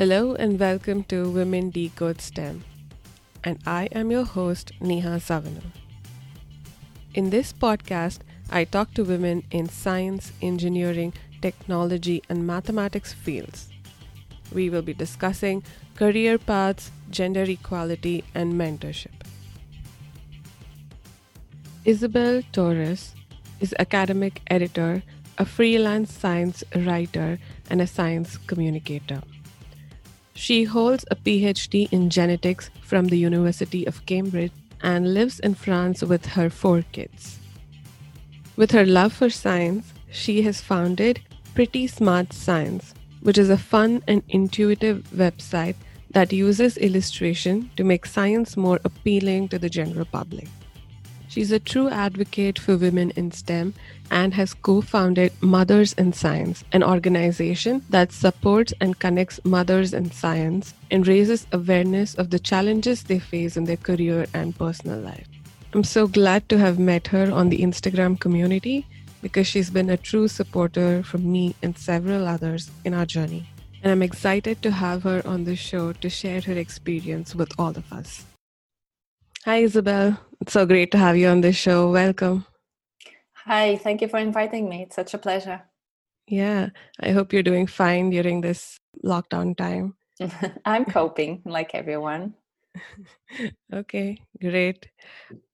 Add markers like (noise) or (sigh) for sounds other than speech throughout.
Hello and welcome to Women Decode STEM. And I am your host, Neha Savanu. In this podcast, I talk to women in science, engineering, technology, and mathematics fields. We will be discussing career paths, gender equality, and mentorship. Isabel Torres is academic editor, a freelance science writer, and a science communicator. She holds a PhD in genetics from the University of Cambridge and lives in France with her four kids. With her love for science, she has founded Pretty Smart Science, which is a fun and intuitive website that uses illustration to make science more appealing to the general public. She's a true advocate for women in STEM and has co founded Mothers in Science, an organization that supports and connects mothers in science and raises awareness of the challenges they face in their career and personal life. I'm so glad to have met her on the Instagram community because she's been a true supporter for me and several others in our journey. And I'm excited to have her on the show to share her experience with all of us. Hi, Isabel. It's so great to have you on this show. Welcome. Hi, thank you for inviting me. It's such a pleasure. Yeah, I hope you're doing fine during this lockdown time. (laughs) I'm coping like everyone. (laughs) okay, great.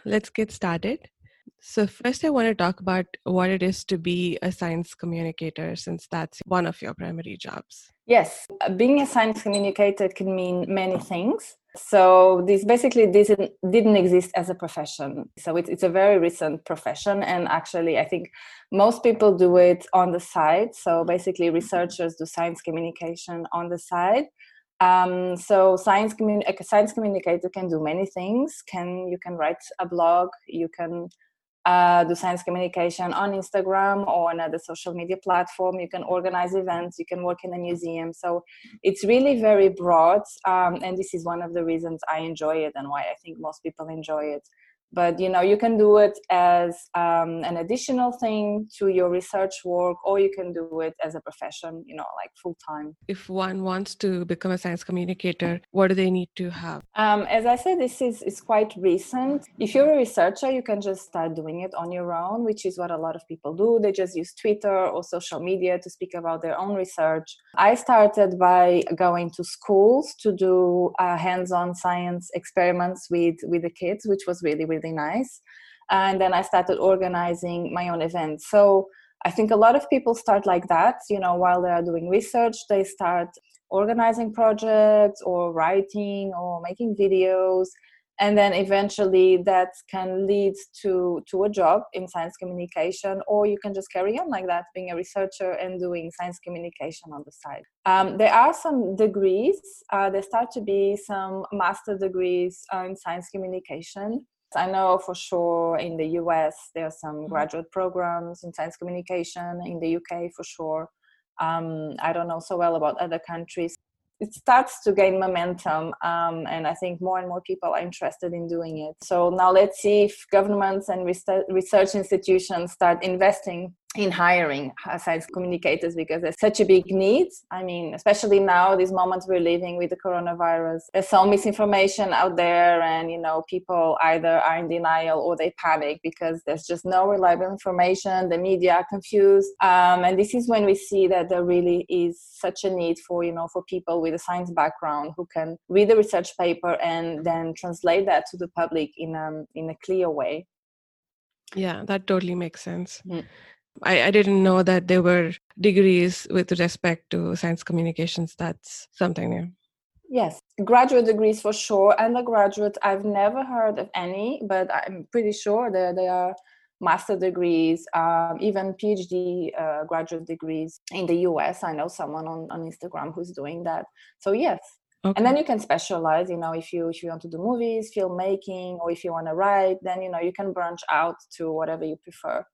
Let's get started. So, first, I want to talk about what it is to be a science communicator, since that's one of your primary jobs. Yes, being a science communicator can mean many things. So, this basically didn't, didn't exist as a profession. So, it, it's a very recent profession. And actually, I think most people do it on the side. So, basically, researchers do science communication on the side. Um, so science communi- a science communicator can do many things can you can write a blog you can uh, do science communication on Instagram or another social media platform. You can organize events, you can work in a museum. So it's really very broad. Um, and this is one of the reasons I enjoy it and why I think most people enjoy it but you know you can do it as um, an additional thing to your research work or you can do it as a profession you know like full time if one wants to become a science communicator what do they need to have? Um, as i said this is, is quite recent. If you're a researcher you can just start doing it on your own which is what a lot of people do. They just use twitter or social media to speak about their own research. I started by going to schools to do uh, hands-on science experiments with with the kids which was really really really nice. And then I started organizing my own events. So I think a lot of people start like that, you know, while they are doing research, they start organizing projects or writing or making videos and then eventually that can lead to to a job in science communication or you can just carry on like that being a researcher and doing science communication on the side um, there are some degrees uh, there start to be some master degrees uh, in science communication I know for sure in the US there are some mm-hmm. graduate programs in science communication, in the UK for sure. Um, I don't know so well about other countries. It starts to gain momentum, um, and I think more and more people are interested in doing it. So now let's see if governments and research institutions start investing in hiring science communicators because there's such a big need. I mean, especially now, these moments we're living with the coronavirus, there's so misinformation out there, and you know, people either are in denial or they panic because there's just no reliable information. The media are confused, um, and this is when we see that there really is such a need for you know for people with a science background who can read the research paper and then translate that to the public in a in a clear way. Yeah, that totally makes sense. Mm. I, I didn't know that there were degrees with respect to science communications. That's something new. Yes, graduate degrees for sure. Undergraduate, I've never heard of any, but I'm pretty sure that there are master degrees, um, even PhD uh, graduate degrees in the US. I know someone on, on Instagram who's doing that. So, yes. Okay. And then you can specialize, you know, if you if you want to do movies, filmmaking, or if you want to write, then you know you can branch out to whatever you prefer.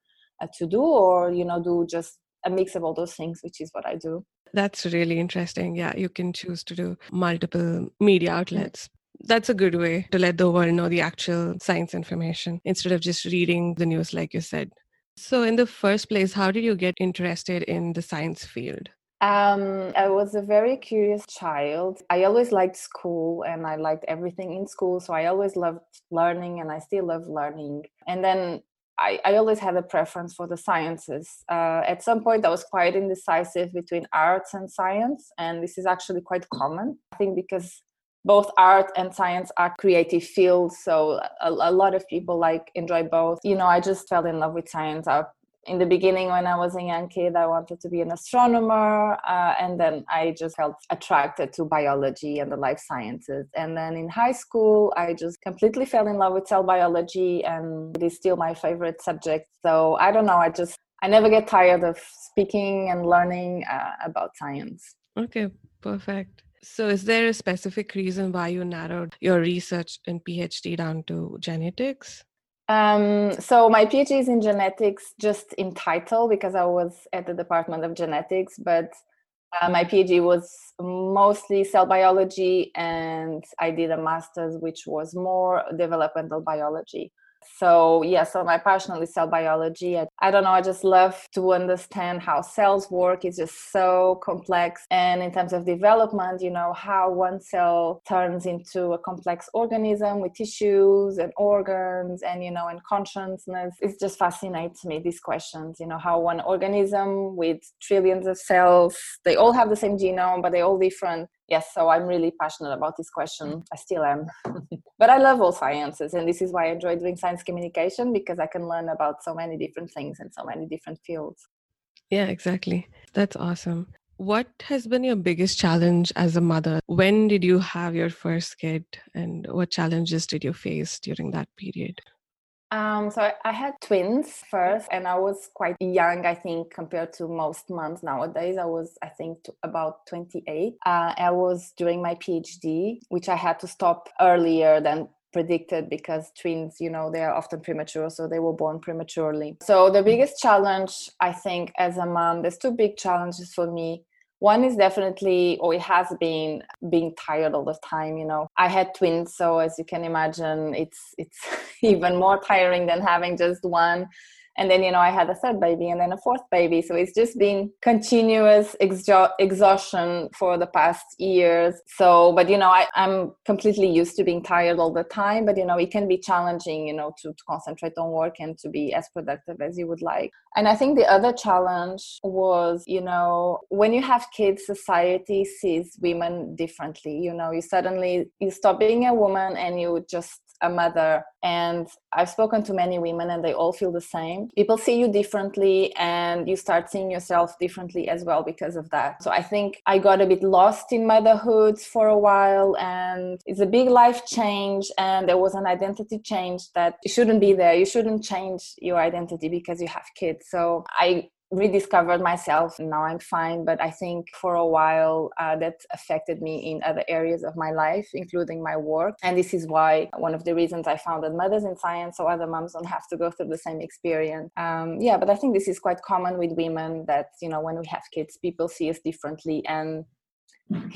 To do or you know do just a mix of all those things which is what i do that's really interesting yeah you can choose to do multiple media outlets that's a good way to let the world know the actual science information instead of just reading the news like you said so in the first place how did you get interested in the science field Um, I was a very curious child. I always liked school and I liked everything in school. So I always loved learning and I still love learning. And then I, I always had a preference for the sciences. Uh, at some point, I was quite indecisive between arts and science. And this is actually quite common, I think, because both art and science are creative fields so a, a, lot of people like enjoy both you know i just fell in love with science I in the beginning when i was a young kid i wanted to be an astronomer uh, and then i just felt attracted to biology and the life sciences. And then in high school i just completely fell in love with cell biology and it is still my favorite subject. So i don't know i just i never get tired of speaking and learning uh, about science. Okay perfect. So is there a specific reason why you narrowed your research and phd down to genetics um, so my PhD is in genetics, just in title because I was at the Department of Genetics, but uh, my PhD was mostly cell biology, and I did a master's which was more developmental biology so yeah so my passion is cell biology I, I, don't know i just love to understand how cells work. It's just so complex. And in terms of development you know how one cell turns into a complex organism with tissues and organs and you know and consciousness. It just fascinates me these questions you know how one organism with trillions of cells they all have the same genome but they're all different. Yes so i'm really passionate about this question. I still am (laughs) but i love all sciences and this is why i enjoy doing science communication because i can learn about so many different things and so many different fields. Yeah exactly. That's awesome. What has been your biggest challenge as a mother? When did you have your first kid and what challenges did you face during that period um, so I, had twins first, and I was quite young, I think, compared to most moms nowadays. I was, I think, about 28. Uh, I was doing my PhD, which I had to stop earlier than predicted because twins you know they are often premature so they were born prematurely so the biggest challenge i think as a mom there's two big challenges for me one is definitely or it has been being tired all the time you know. I had twins so as you can imagine it's it's (laughs) even more tiring than having just one and then you know i had a third baby and then a fourth baby. So it's just been continuous exo- exhaustion for the past years. So but you know I, i'm completely used to being tired all the time. But you know it can be challenging you know to, to concentrate on work and to be as productive as you would like. And i think the other challenge was you know when you have kids society sees women differently. You know you suddenly you stop being a woman and you just a mother and i've spoken to many women and they all feel the same. People see you differently and you start seeing yourself differently as well because of that. So i think i got a bit lost in motherhood for a while and it's a big life change and there was an identity change that you shouldn't be there. You shouldn't change your identity because you have kids. So i rediscovered myself. Now i'm fine but i think for a while uh, that affected me in other areas of my life including my work. And this is why one of the reasons i founded mothers in science so other moms don't have to go through the same experience. Um, yeah but i think this is quite common with women that you know when we have kids people see us differently. And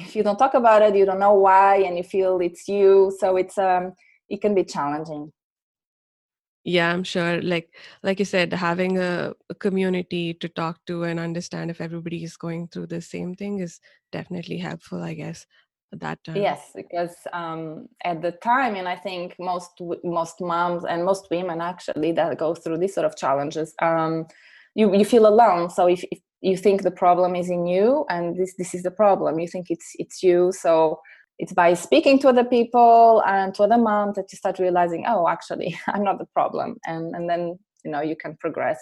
if you don't talk about it you don't know why and you feel it's you. So it's um it can be challenging yeah i'm sure like like you said having a, a, community to talk to and understand if everybody is going through the same thing is definitely helpful i guess at that time yes because um, at the time and i think most most moms and most women actually that go through these sort of challenges um, you you feel alone. So if, if you think the problem is in you and this this is the problem you think it's it's you. So it's by speaking to other people and to other moms that you start realizing oh actually (laughs) i'm not the problem. And and then you know you can progress.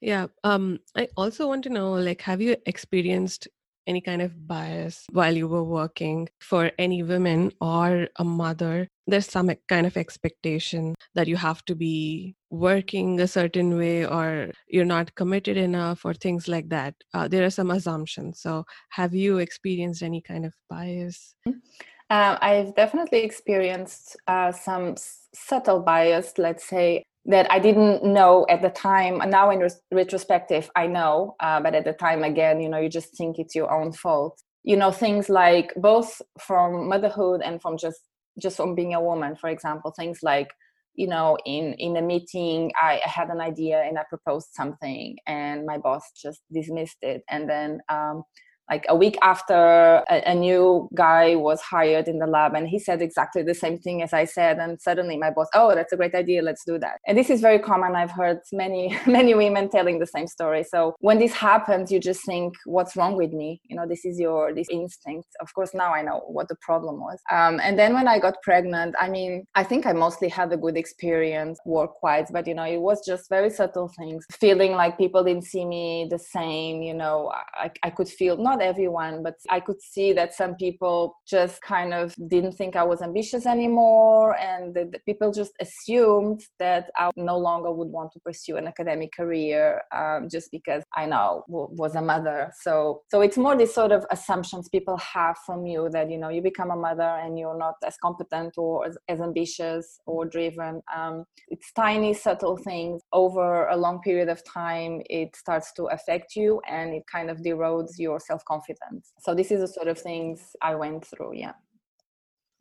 Yeah um i also want to know like have you experienced any kind of bias while you were working for any women or a mother? There's some kind of expectation that you have to be working a certain way or you're not committed enough or things like that. Uh, there are some assumptions. So have you experienced any kind of bias um, i've definitely experienced uh, some subtle bias let's say that I didn't know at the time. Now, in res- retrospective, I know, uh, but at the time, again, you know, you just think it's your own fault. You know, things like both from motherhood and from just just from being a woman, for example, things like you know in in a meeting I, I had an idea and i proposed something and my boss just dismissed it and then um, like a week after a, a, new guy was hired in the lab and he said exactly the same thing as i said and suddenly my boss oh that's a great idea let's do that. And this is very common. I've heard many (laughs) many women telling the same story. So when this happens you just think what's wrong with me? You know this is your this instinct. Of course now i know what the problem was. Um, and then when i got pregnant i mean i think i mostly had a good experience work wise but you know it was just very subtle things. Feeling like people didn't see me the same you know i, I could feel not everyone, but I could see that some people just kind of didn't think I was ambitious anymore, and people just assumed that I no longer would want to pursue an academic career um, just because I now w- was a mother. So, so it's more this sort of assumptions people have from you that you know you become a mother and you're not as competent or as, as ambitious or driven. Um, it's tiny, subtle things over a long period of time. It starts to affect you, and it kind of erodes your self confidence so this is the sort of things i went through yeah.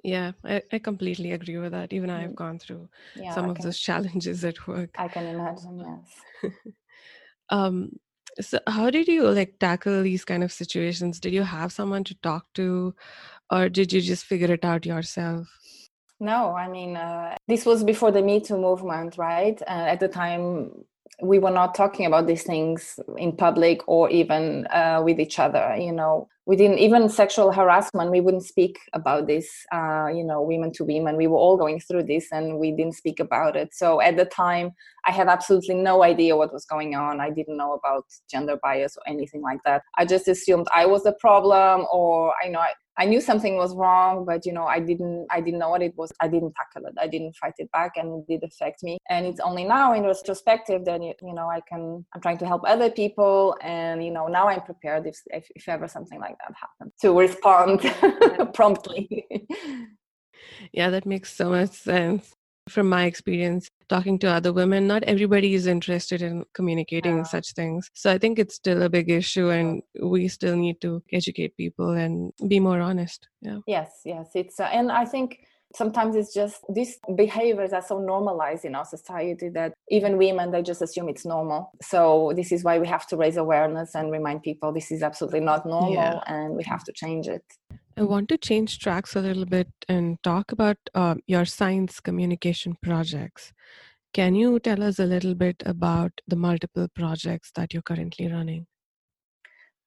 Yeah i, I completely agree with that. Even i've mm. gone through yeah, some I of can, those (laughs) challenges at work. I can imagine yes. (laughs) Um so how did you like tackle these kind of situations? Did you have someone to talk to or did you just figure it out yourself? No i mean uh, this was before the me too movement right? Uh, at the time we were not talking about these things in public or even uh, with each other you know. We didn't even sexual harassment we wouldn't speak about this uh, you know women to women. We were all going through this and we didn't speak about it. So at the time i had absolutely no idea what was going on i didn't know about gender bias or anything like that i just assumed i was the problem or i know I, I knew something was wrong, but you know, I didn't I didn't know what it was. I didn't tackle it. I didn't fight it back and it did affect me. And it's only now in retrospective that you know I can I'm trying to help other people and you know now I'm prepared if if, if ever something like that happens to respond (laughs) promptly. yeah, that makes so much sense from my experience talking to other women not everybody is interested in communicating yeah. such things. So i think it's still a big issue and we still need to educate people and be more honest. Yeah. Yes yes it's uh, and i think sometimes it's just these behaviors are so normalized in our society that even women they just assume it's normal. So this is why we have to raise awareness and remind people this is absolutely not normal yeah. and we have to change it I want to change tracks a little bit and talk about uh, your science communication projects. Can you tell us a little bit about the multiple projects that you're currently running?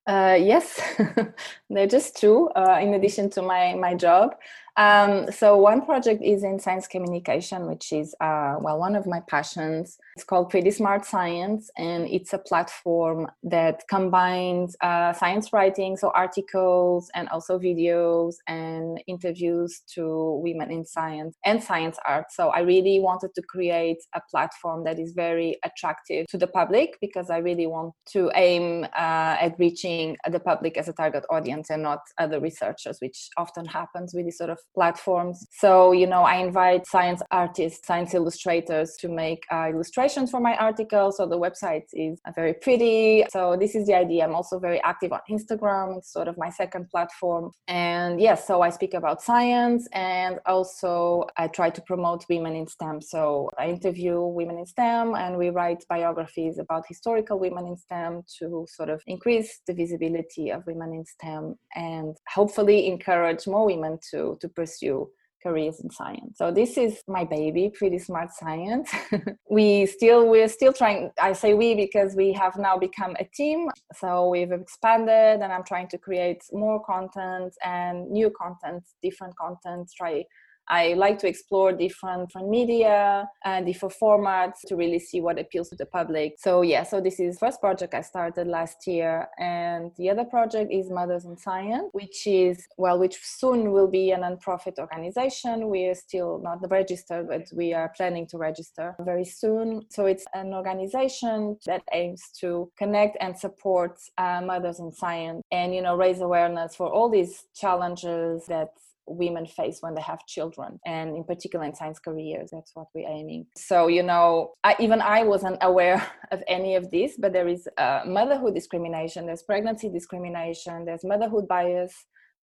Uh, yes, (laughs) they're just two. Uh, in addition to my my job, um, so one project is in science communication, which is uh, well one of my passions. It's called Pretty Smart Science, and it's a platform that combines uh, science writing, so articles and also videos and interviews to women in science and science art. So I really wanted to create a platform that is very attractive to the public because I really want to aim uh, at reaching the public as a target audience and not other researchers, which often happens with this sort of platforms. So, you know, I invite science artists, science illustrators to make uh, illustrations for my articles. So the website is uh, very pretty. So this is the idea. I'm also very active on Instagram. It's sort of my second platform. And yes, so I speak about science and also I try to promote women in STEM. So I interview women in STEM and we write biographies about historical women in STEM to sort of increase the visibility of women in STEM and hopefully encourage more women to, to pursue careers in science. So this is my baby, Pretty Smart Science. (laughs) we still we're still trying I say we because we have now become a team. So we've expanded and I'm trying to create more content and new content, different content, try I like to explore different, different media and different formats to really see what appeals to the public. So yeah, so this is the first project I started last year, and the other project is Mothers in Science, which is well, which soon will be a non-profit organization. We are still not registered, but we are planning to register very soon. So it's an organization that aims to connect and support uh, mothers in science, and you know raise awareness for all these challenges that women face when they have children and in particular in science careers that's what we're aiming. So you know I, even i wasn't (laughs) aware of any of this but there is uh, motherhood discrimination there's pregnancy discrimination there's motherhood bias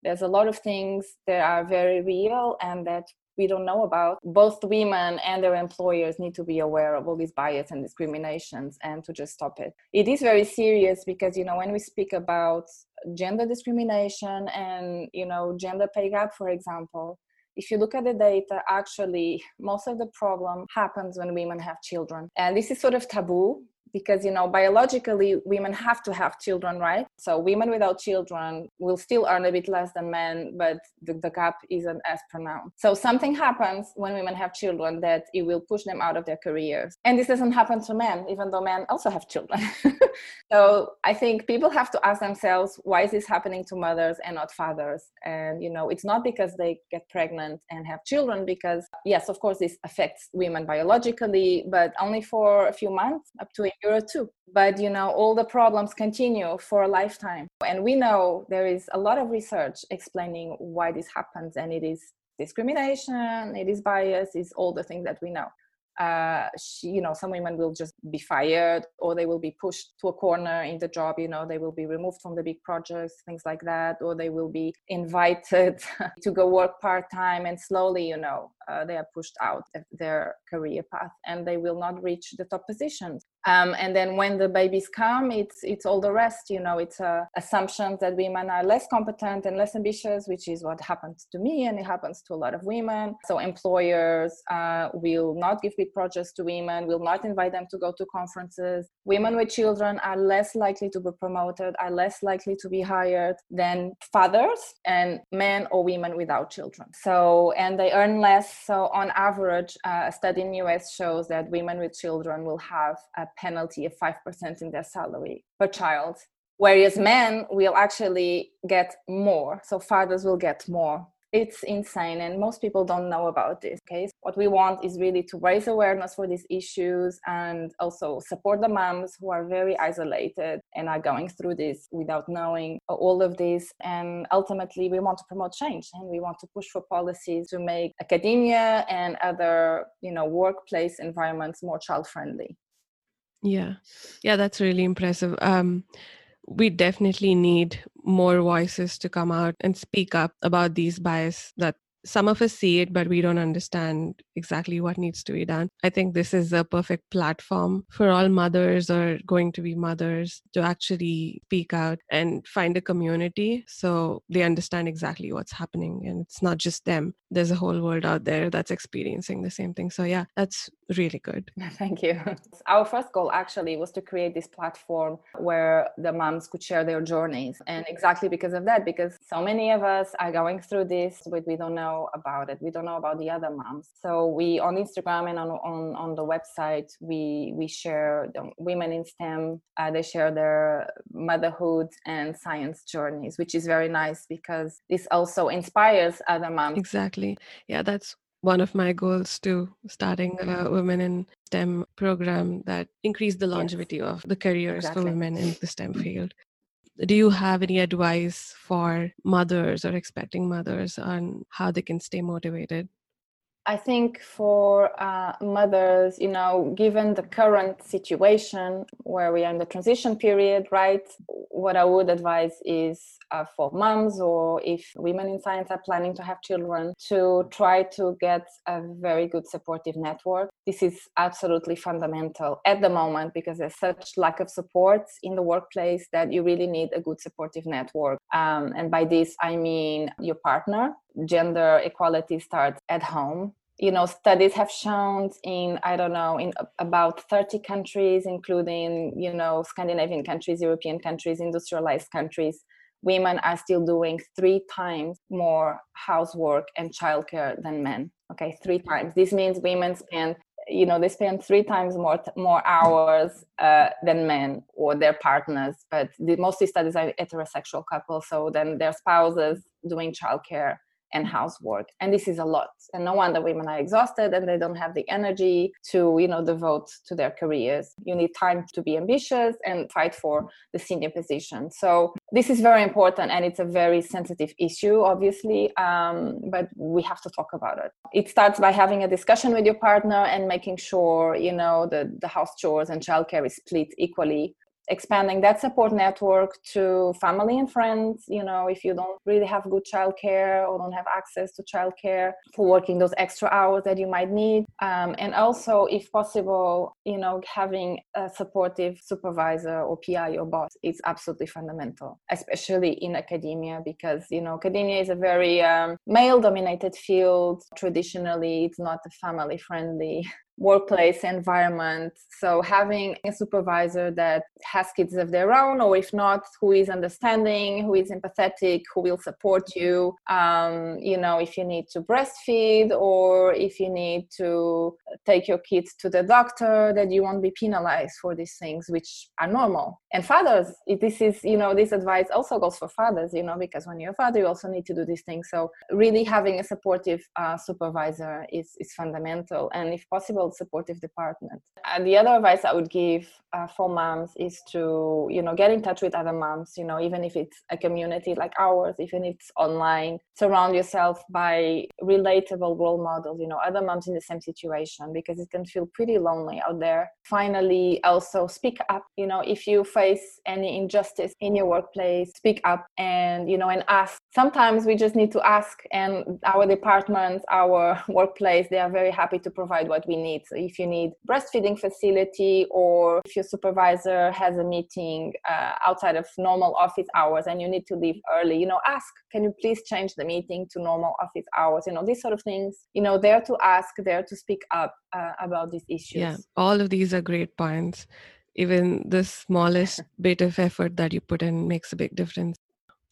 there's a lot of things that are very real and that we don't know about both women and their employers need to be aware of all these bias and discriminations and to just stop it. It is very serious because you know when we speak about gender discrimination and you know gender pay gap for example if you look at the data actually most of the problem happens when women have children. And this is sort of taboo because you know biologically women have to have children right? So women without children will still earn a bit less than men but the, the, gap isn't as pronounced. So something happens when women have children that it will push them out of their careers. And this doesn't happen to men even though men also have children. (laughs) So i think people have to ask themselves why is this happening to mothers and not fathers? And you know it's not because they get pregnant and have children because yes of course this affects women biologically but only for a few months up to euro too but you know all the problems continue for a lifetime. And we know there is a lot of research explaining why this happens and it is discrimination it is bias it's all the things that we know. Uh, she, you know some women will just be fired or they will be pushed to a corner in the job you know they will be removed from the big projects things like that or they will be invited (laughs) to go work part-time and slowly you know uh, they are pushed out of their career path and they will not reach the top positions. Um, and then when the babies come it's it's all the rest you know it's uh, assumptions that women are less competent and less ambitious which is what happens to me and it happens to a lot of women. So employers uh, will not give big projects to women will not invite them to go to conferences. Women with children are less likely to be promoted are less likely to be hired than fathers and men or women without children. So and they earn less so on average uh, a study in the us shows that women with children will have a penalty of 5% in their salary per child whereas men will actually get more. So fathers will get more it's insane and most people don't know about this case. what we want is really to raise awareness for these issues and also support the moms who are very isolated and are going through this without knowing all of this. And ultimately we want to promote change and we want to push for policies to make academia and other you know workplace environments more child friendly yeah. Yeah that's really impressive. Um we definitely need more voices to come out and speak up about these bias that some of us see it, but we don't understand exactly what needs to be done. I think this is a perfect platform for all mothers or going to be mothers to actually speak out and find a community so they understand exactly what's happening. And it's not just them, there's a whole world out there that's experiencing the same thing. So, yeah, that's really good. (laughs) Thank you. Our first goal actually was to create this platform where the moms could share their journeys. And exactly because of that, because so many of us are going through this, but we don't know about it. We don't know about the other moms. So we on Instagram and on on, on the website we we share the women in STEM. Uh, they share their motherhood and science journeys, which is very nice because this also inspires other moms. Exactly. Yeah, that's one of my goals to starting a mm-hmm. women in STEM program that increase the longevity yes. of the careers exactly. for women in the STEM mm-hmm. field do you have any advice for mothers or expecting mothers on how they can stay motivated I think for uh, mothers, you know, given the current situation where we are in the transition period, right, what I would advise is uh, for moms or if women in science are planning to have children to try to get a very good supportive network. This is absolutely fundamental at the moment because there's such lack of support in the workplace that you really need a good supportive network. Um, and by this, I mean your partner. Gender equality starts at home. You know studies have shown in i don't know in about 30 countries including you know scandinavian countries european countries industrialized countries women are still doing three times more housework and childcare than men. Okay three times. This means women spend you know they spend three times more more hours uh, than men or their partners. But the, mostly studies are heterosexual couples so then their spouses doing childcare and housework. And this is a lot. And no wonder women are exhausted and they don't have the energy to you know devote to their careers. You need time to be ambitious and fight for the senior position. So this is very important and it's a very sensitive issue obviously um, but we have to talk about it. It starts by having a discussion with your partner and making sure you know that the house chores and childcare is split equally expanding that support network to family and friends you know if you don't really have good childcare or don't have access to childcare for working those extra hours that you might need. Um, and also if possible you know having a supportive supervisor or pi or boss is absolutely fundamental especially in academia because you know academia is a very um, male dominated field. Traditionally it's not a family friendly workplace environment. So having a supervisor that has kids of their own, or if not, who is understanding, who is empathetic, who will support you. Um, you know, if you need to breastfeed or if you need to take your kids to the doctor, that you won't be penalized for these things, which are normal. And fathers, this is, you know, this advice also goes for fathers, you know, because when you're a father, you also need to do these things. So really having a supportive uh, supervisor is, is fundamental. And if possible, supportive department. And the other advice I would give uh, for moms is to, you know, get in touch with other moms, you know, even if it's a community like ours, even if it's online, surround yourself by relatable role models, you know, other moms in the same situation because it can feel pretty lonely out there. Finally, also speak up, you know, if you face any injustice in your workplace, speak up and, you know, and ask. Sometimes we just need to ask and our departments, our (laughs) workplace, they are very happy to provide what we need so if you need breastfeeding facility or if your supervisor has a meeting uh, outside of normal office hours and you need to leave early, you know, ask, can you please change the meeting to normal office hours? You know, these sort of things, you know, there to ask, there to speak up uh, about these issues. Yeah, all of these are great points. Even the smallest (laughs) bit of effort that you put in makes a big difference.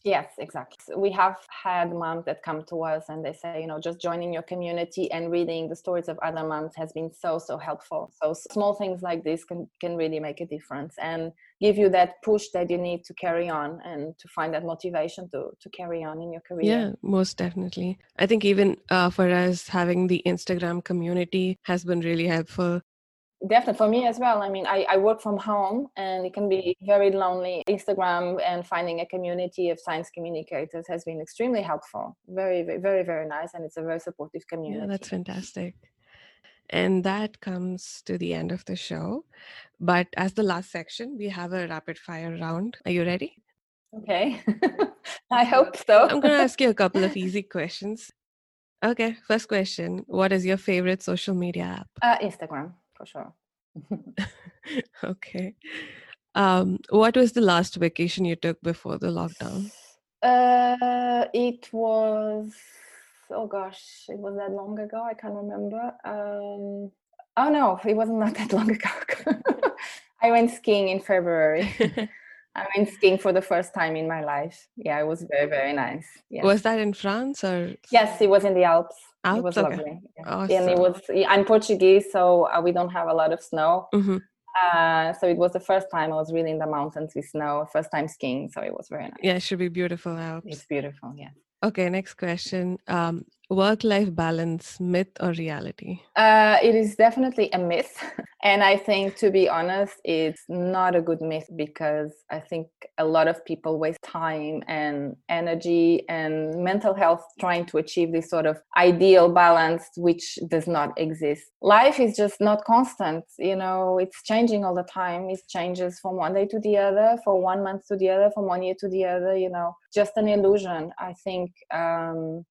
Yes, exactly. We have had moms that come to us and they say, you know, just joining your community and reading the stories of other moms has been so, so helpful. So small things like this can, can really make a difference and give you that push that you need to carry on and to find that motivation to, to carry on in your career. Yeah, most definitely. I think even uh, for us, having the Instagram community has been really helpful definitely for me as well. I mean I, I work from home and it can be very lonely. Instagram and finding a community of science communicators has been extremely helpful. Very very very, very nice and it's a very supportive community. yeah that's fantastic. And that comes to the end of the show. But as the last section we have a rapid fire round. Are you ready? Okay. (laughs) I hope so. I'm going to ask you a couple of easy questions. Okay first question. What is your favorite social media app? Uh, instagram for sure. (laughs) (laughs) okay. Um, what was the last vacation you took before the lockdown? Uh, it was oh gosh, it was that long ago. I can't remember. Um, oh no, it wasn't not (laughs) that long ago. I went skiing in February. I went skiing for the first time in my life. Yeah, it was very very nice. Was that in France or? Yes, it was in the Alps. Alps? It was okay. lovely. Yeah. Awesome. And it was. I'm Portuguese, so uh, we don't have a lot of snow. Mm-hmm. Uh, so it was the first time I was really in the mountains with snow. First time skiing, so it was very nice. Yeah, it should be beautiful Alps. It's beautiful. Yeah. Okay, next question. Um, work life balance, myth or reality? Uh, it is definitely a myth. (laughs) And I think, to be honest, it's not a good myth because I think a lot of people waste time and energy and mental health trying to achieve this sort of ideal balance, which does not exist. Life is just not constant. You know, it's changing all the time. It changes from one day to the other, from one month to the other, from one year to the other, you know, just an illusion. I think um,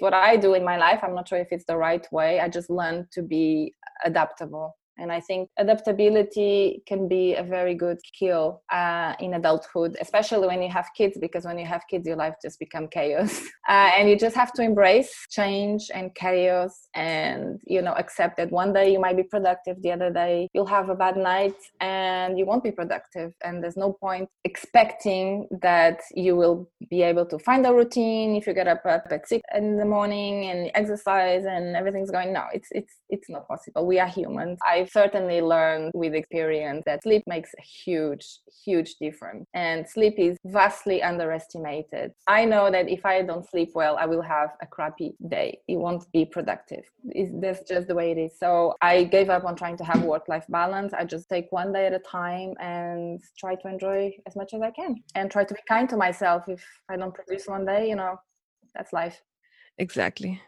what I do in my life, I'm not sure if it's the right way. I just learn to be adaptable and I think adaptability can be a very good skill uh, in adulthood, especially when you have kids, because when you have kids, your life just becomes chaos. (laughs) Uh, and you just have to embrace change and chaos and, you know, accept that one day you might be productive, the other day you'll have a bad night and you won't be productive. And there's no point expecting that you will be able to find a routine if you get up at six in the morning and exercise and everything's going. No, it's, it's, it's not possible. We are humans. I certainly learned with experience that sleep makes a huge, huge difference. And sleep is vastly underestimated. I know that if I don't sleep well, I will have a crappy day. It won't be productive. It's, that's just the way it is. So I gave up on trying to have work life balance. I just take one day at a time and try to enjoy as much as I can and try to be kind to myself. If I don't produce one day, you know, that's life. Exactly.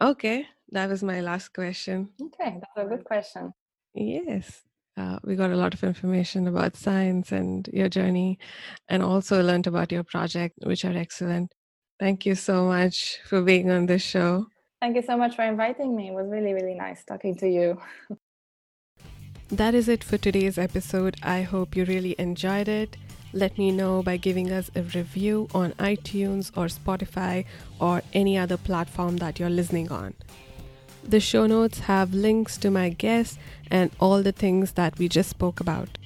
Okay, that was my last question. Okay, that's a good question. Yes. Uh, we got a lot of information about science and your journey, and also learned about your project, which are excellent. Thank you so much for being on this show. Thank you so much for inviting me. It was really, really nice talking to you. (laughs) that is it for today's episode. I hope you really enjoyed it. Let me know by giving us a review on iTunes or Spotify or any other platform that you're listening on. The show notes have links to my guests and all the things that we just spoke about.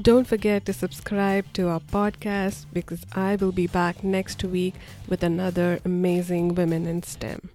Don't forget to subscribe to our podcast because I will be back next week with another amazing Women in STEM.